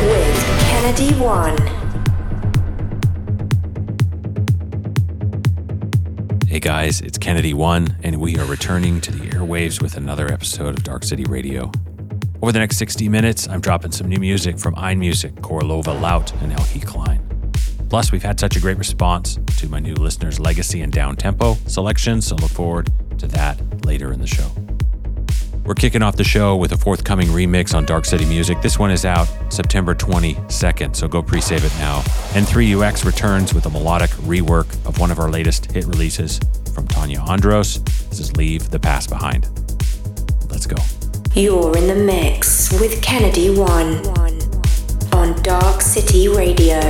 with Kennedy One. Hey guys, it's Kennedy One, and we are returning to the airwaves with another episode of Dark City Radio. Over the next 60 minutes, I'm dropping some new music from Einmusik, Korolova LOUT, and Eelke Kleijn. Plus, we've had such a great response to my new listeners' legacy and down tempo selections, so look forward to that later in the show. We're kicking off the show with a forthcoming remix on Dark City Music. This one is out September 22nd, so go pre save it now. N3UX returns with a melodic rework of one of our latest hit releases from Tanya Andros. This is Leave the Past Behind. Let's go. You're in the mix with Kennedy One on Dark City Radio.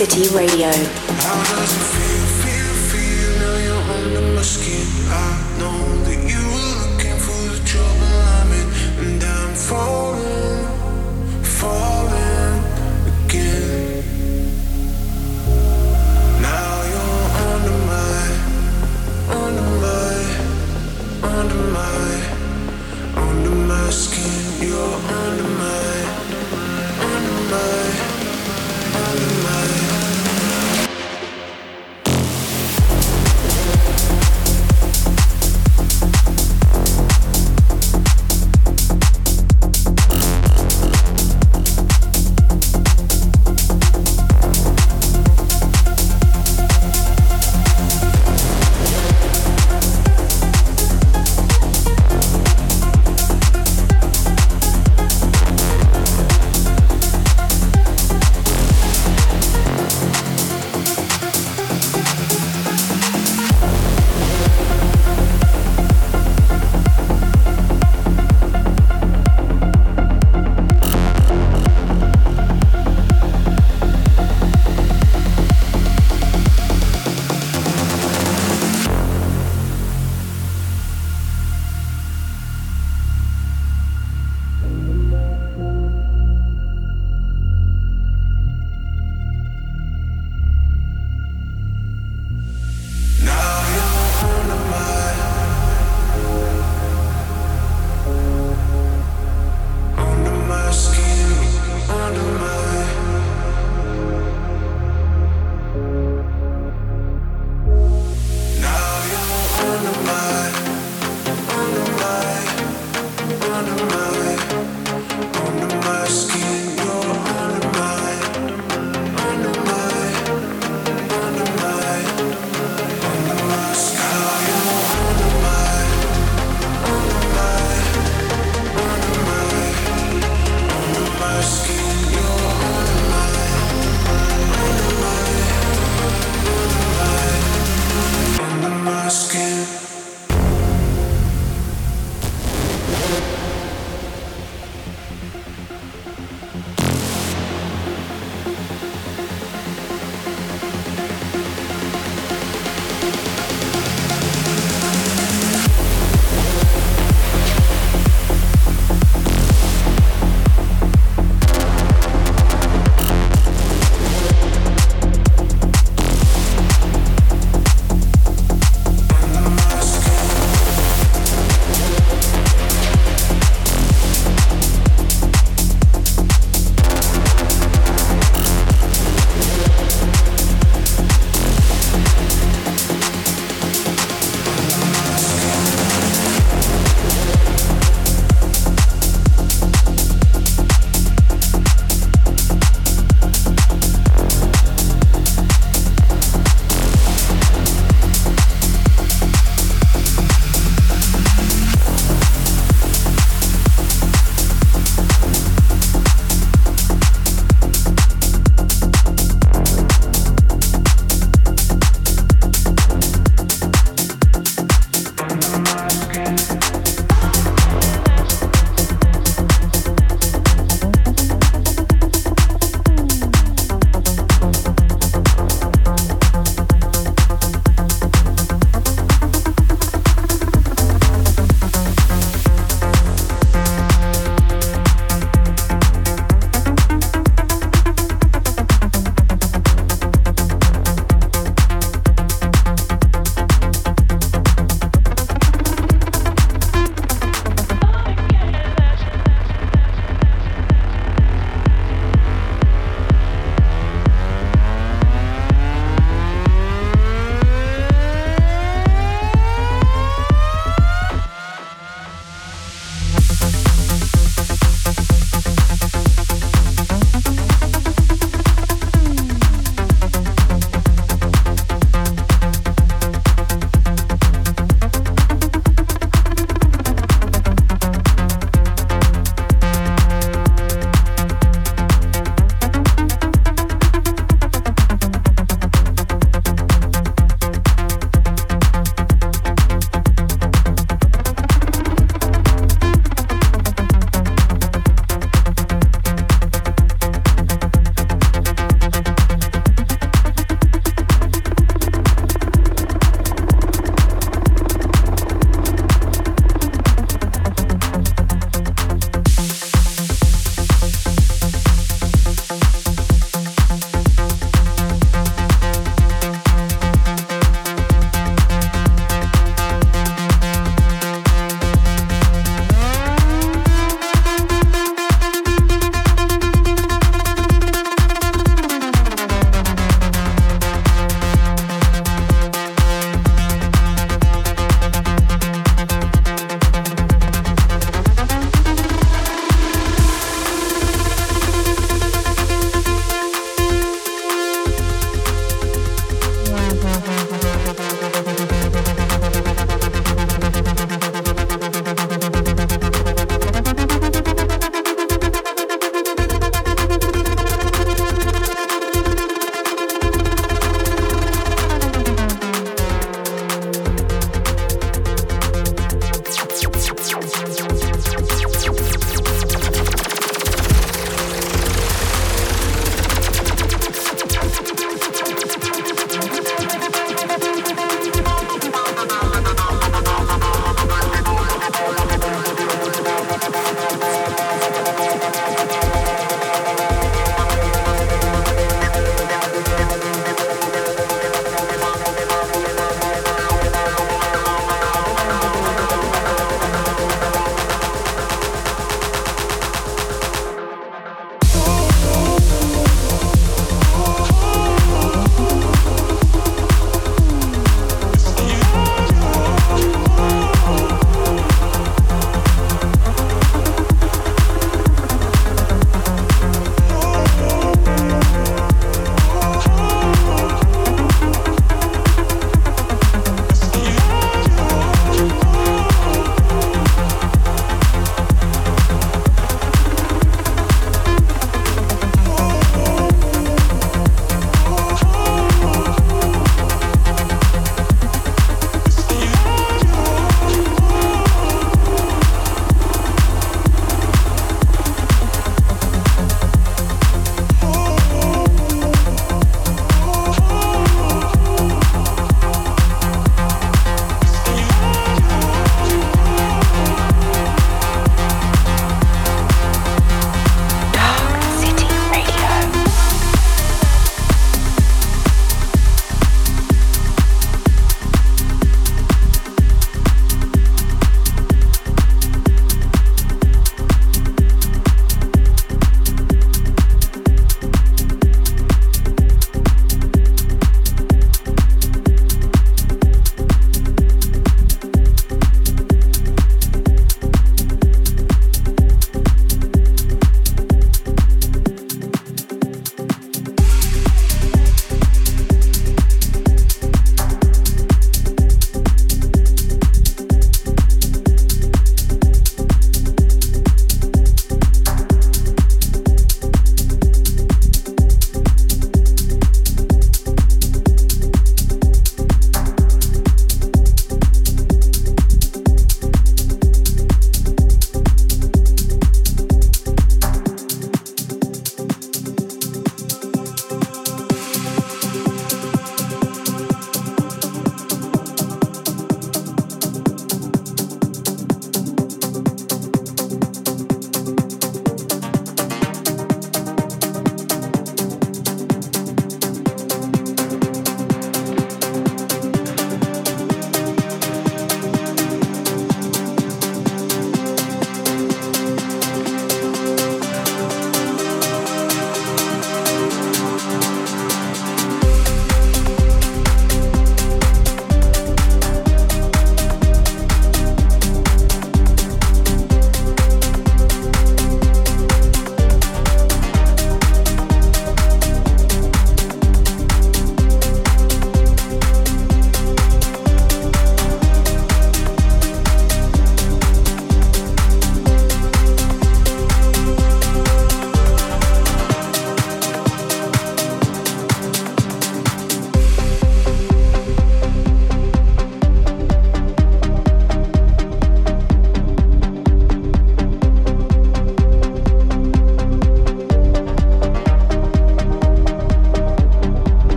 City Radio.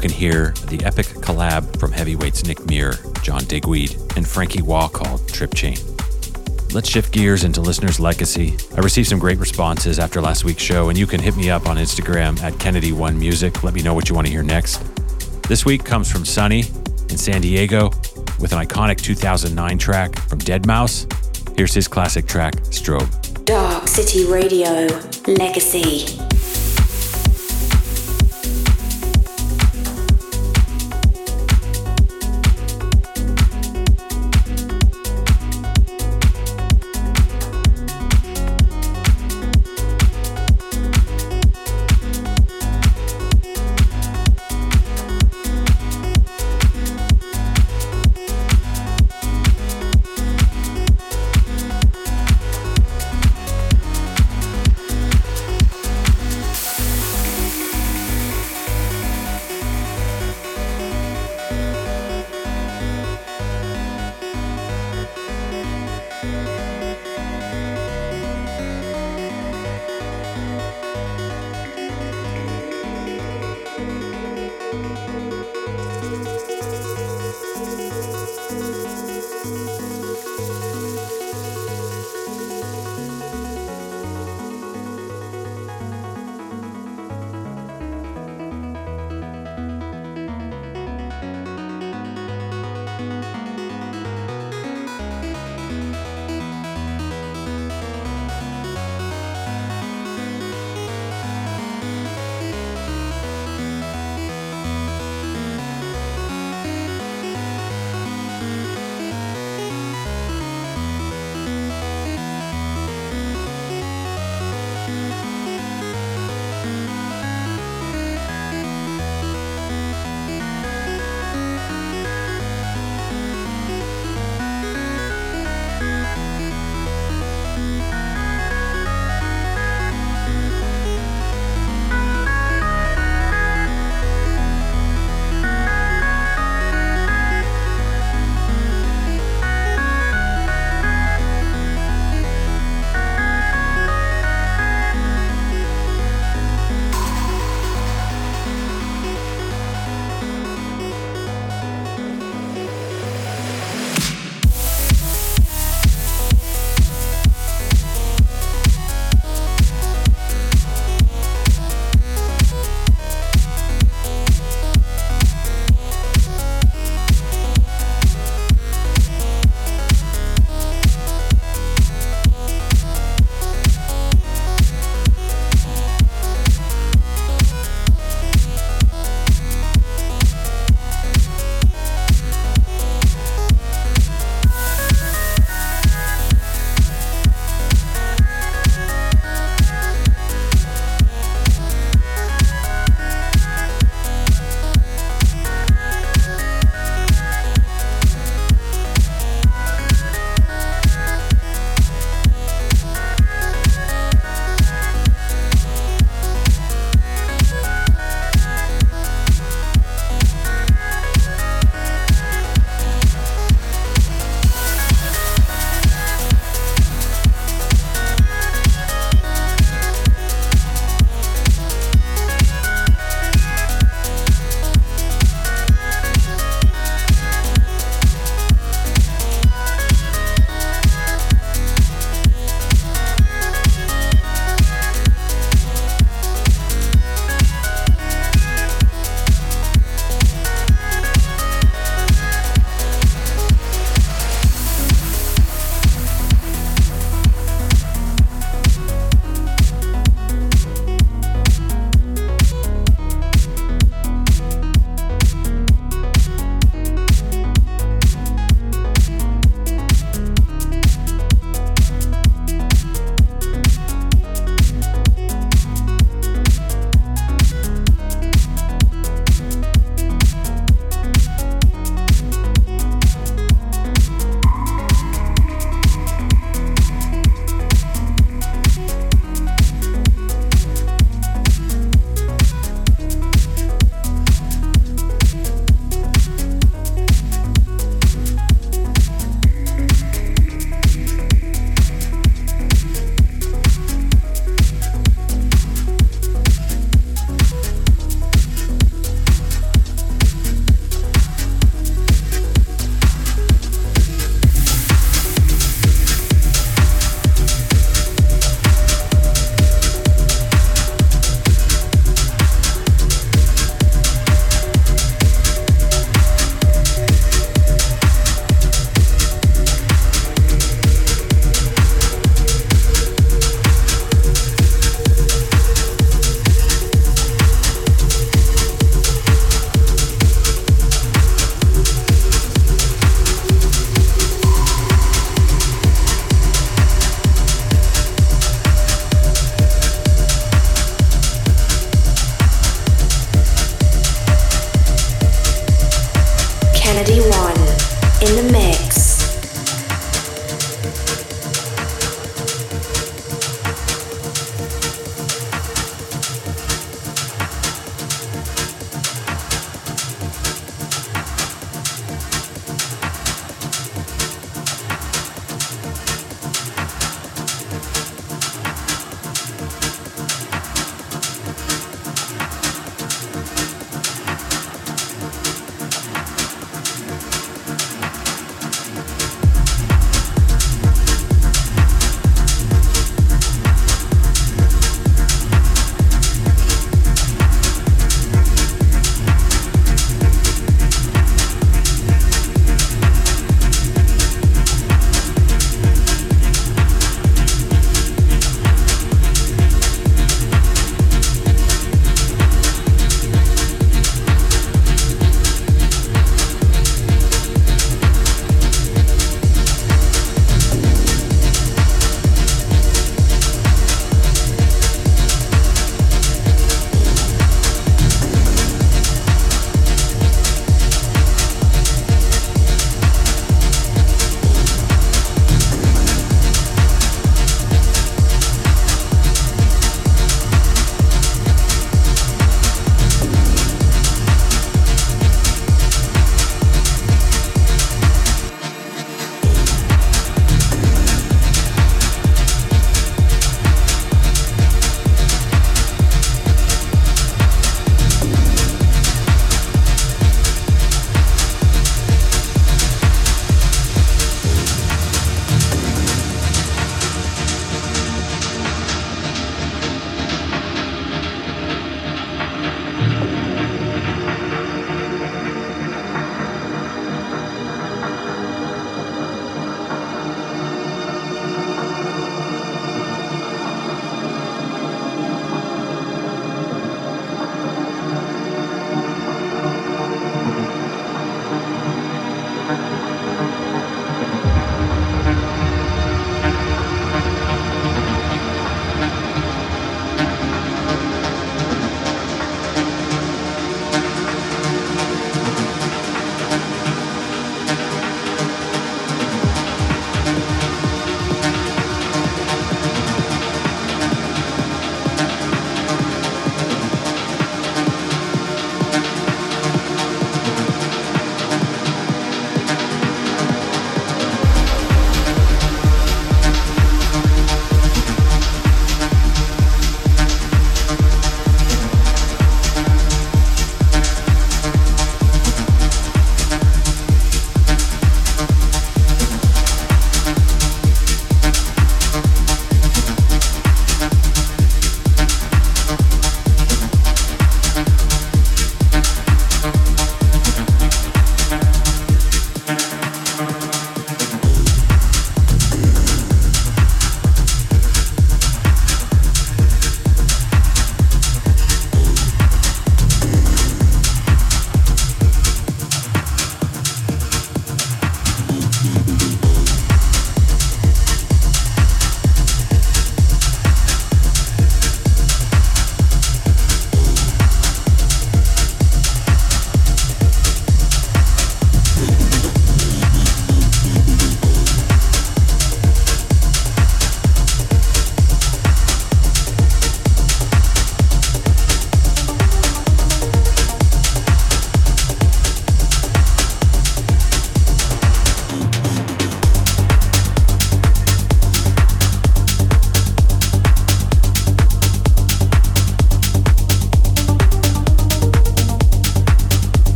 The epic collab from heavyweights Nick Muir, John Digweed, and Franky Wah called Tripchain. Let's shift gears into listeners' legacy. I received some great responses after last week's show, and you can hit me up on Instagram at Kennedy1Music. Let me know what you want to hear next. This week comes from Sunny in San Diego with an iconic 2009 track from deadmau5. Here's his classic track, Strobe. Dark City Radio Legacy.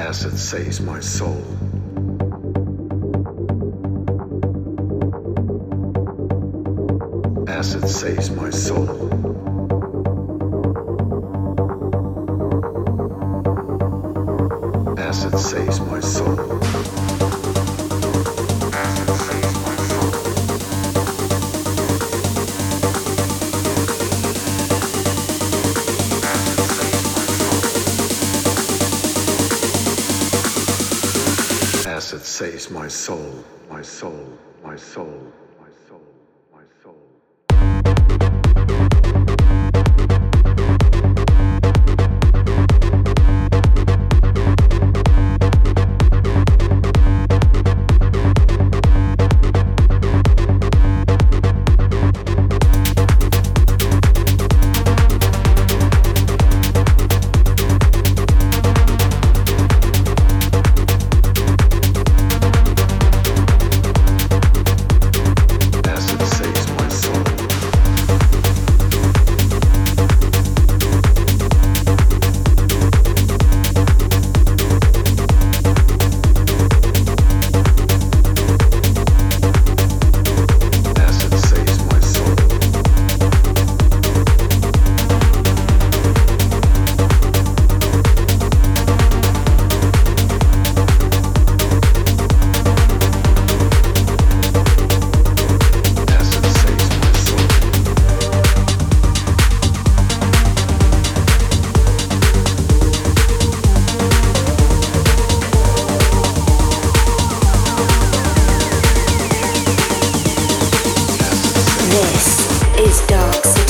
Acid saves my soul. Acid saves my soul. Acid saves my soul. Acid saves my soul, my soul, my soul. Crystal is dark.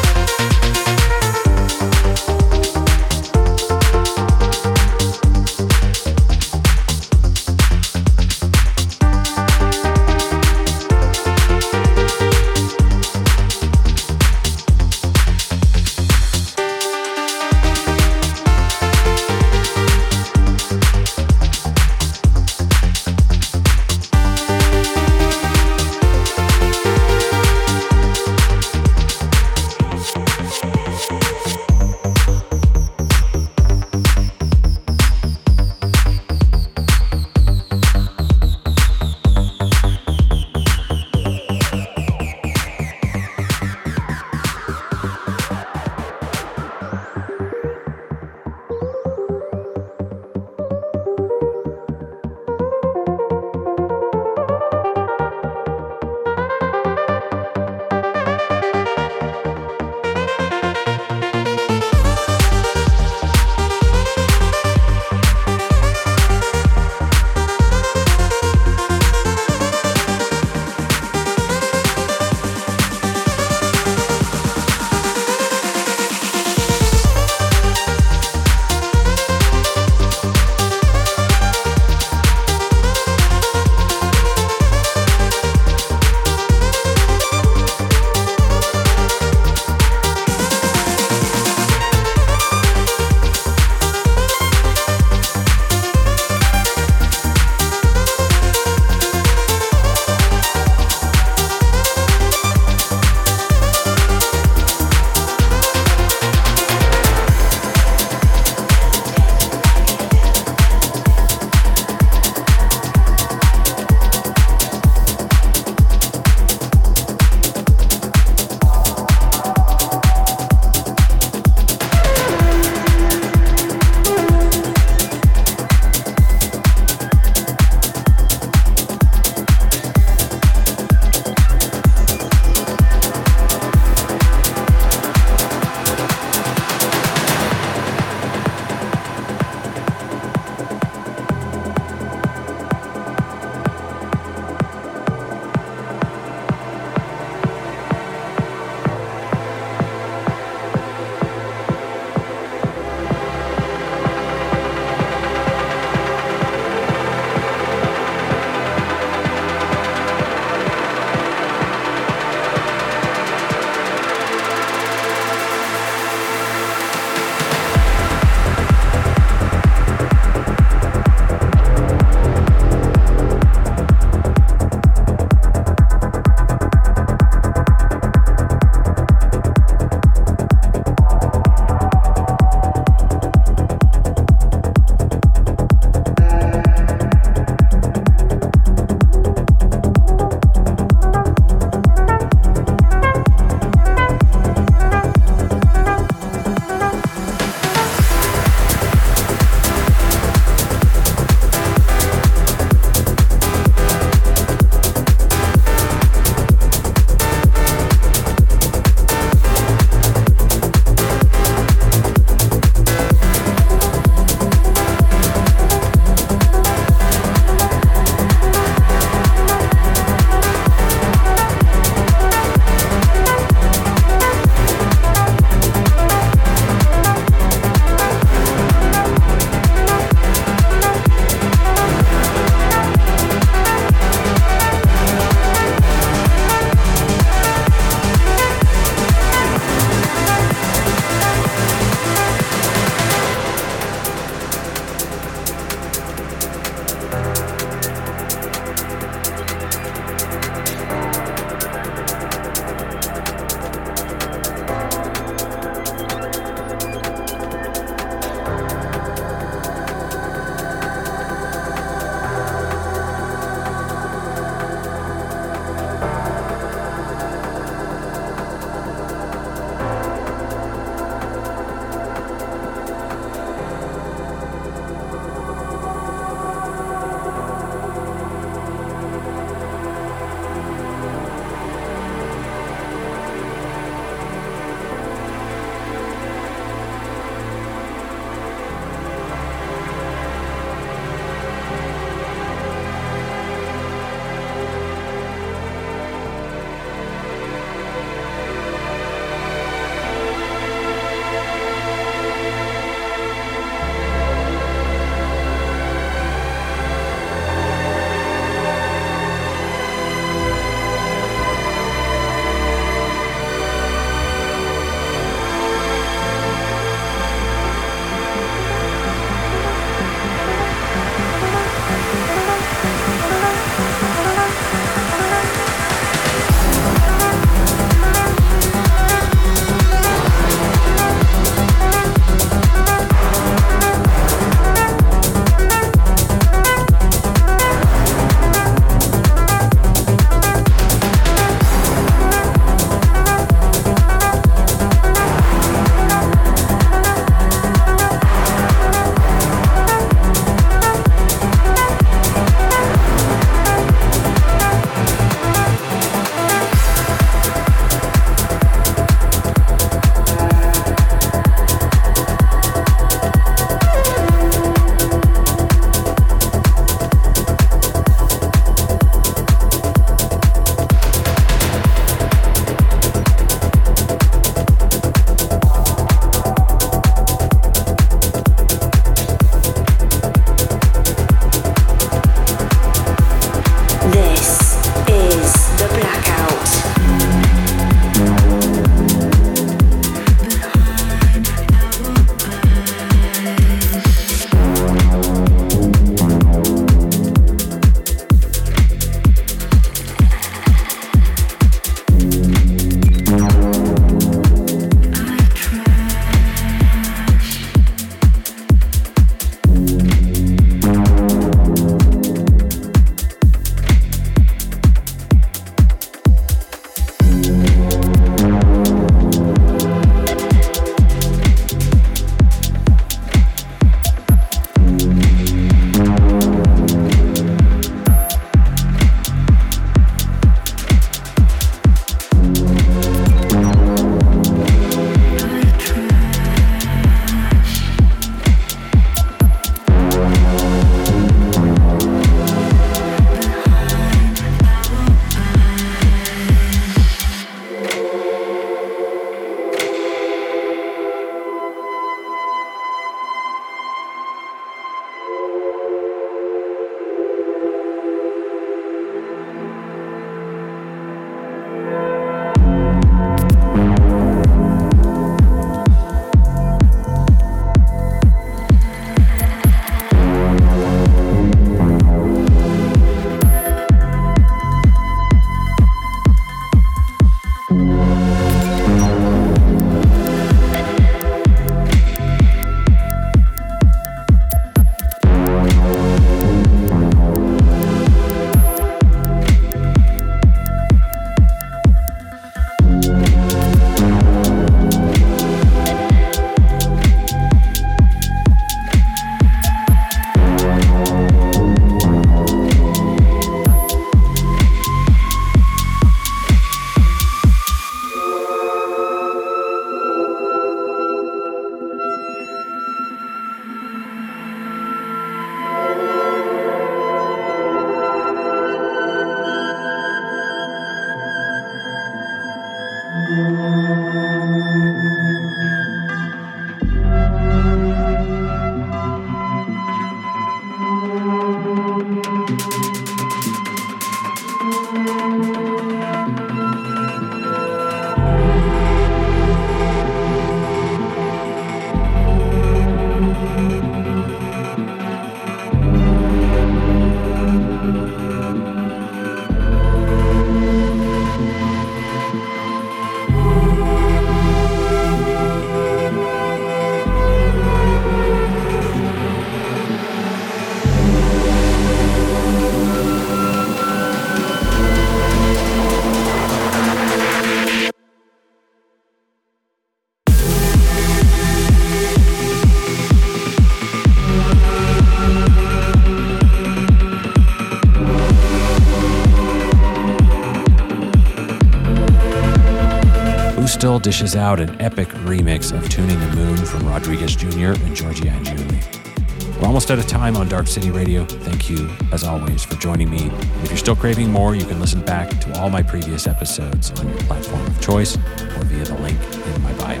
Dishes out an epic remix of Tuning the Moon from Rodriguez Jr. and Giorgia Angiuli. We're almost out of time on Dark City Radio. Thank you, as always, for joining me. If you're still craving more, you can listen back to all my previous episodes on your platform of choice or via the link in my bio.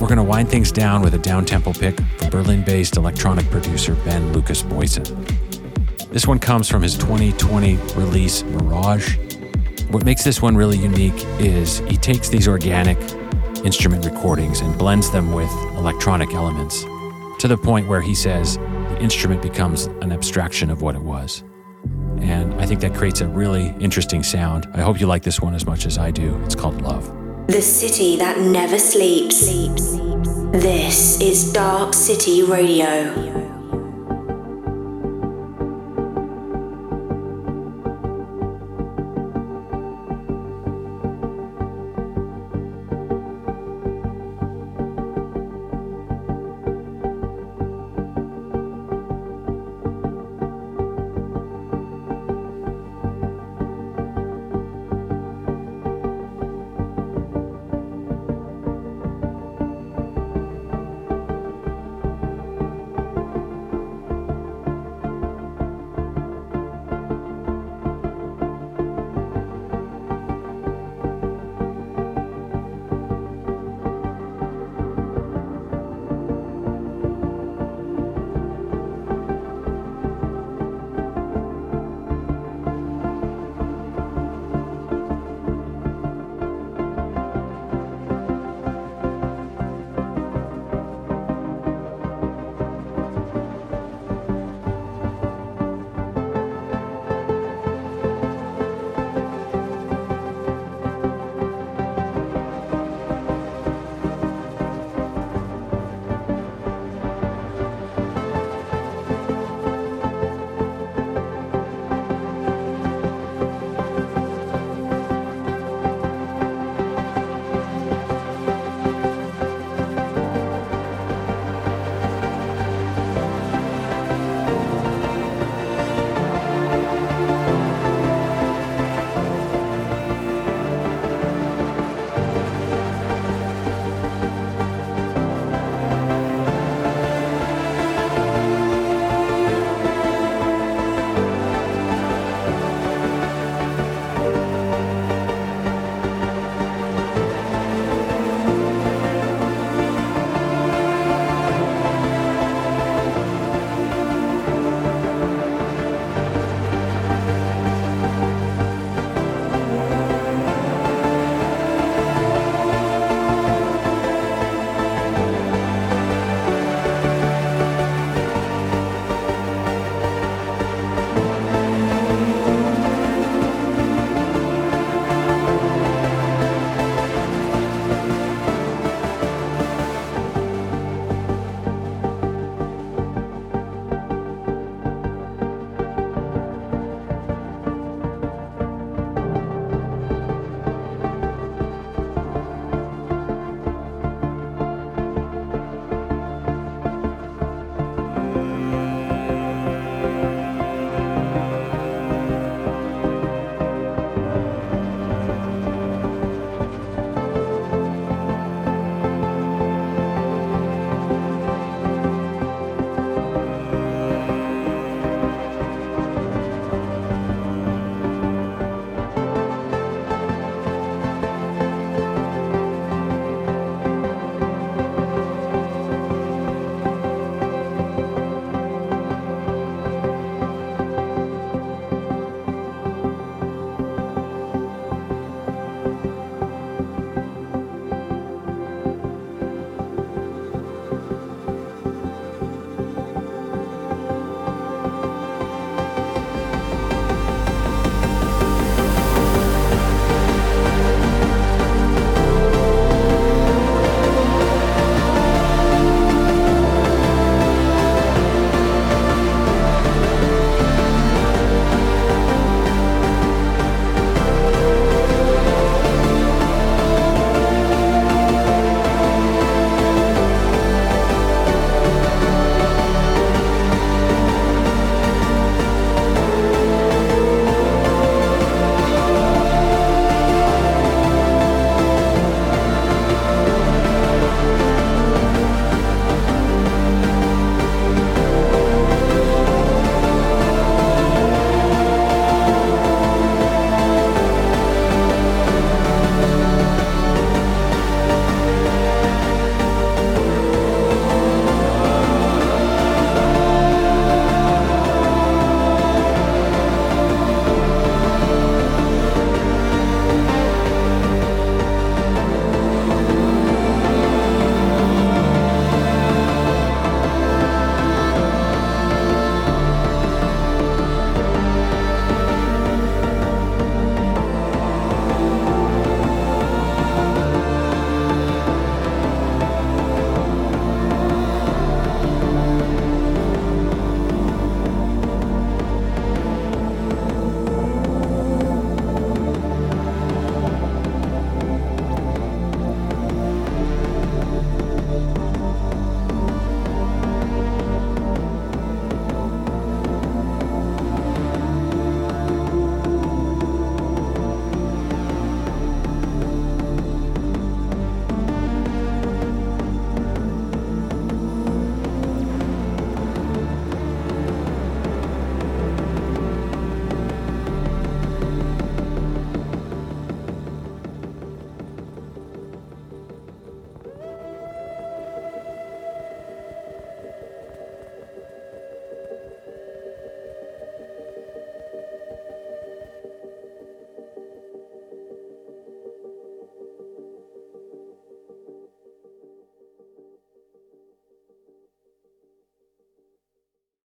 We're going to wind things down with a down-tempo pick from Berlin-based electronic producer Ben Lukas Boysen. This one comes from his 2020 release Mirage. What makes this one really unique is he takes these organic instrument recordings and blends them with electronic elements to the point where he says the instrument becomes an abstraction of what it was. And I think that creates a really interesting sound. I hope you like this one as much as I do. It's called Love. The city that never sleeps. This is Dark City Radio.